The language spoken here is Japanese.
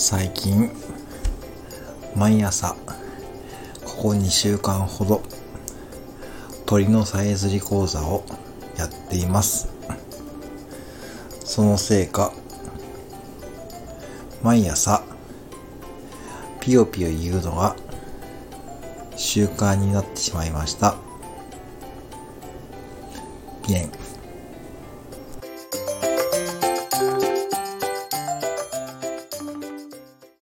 最近毎朝ここ2週間ほど鳥のさえずり講座をやっていますそのせいか毎朝ピヨピヨ言うのが習慣になってしまいました。ピエン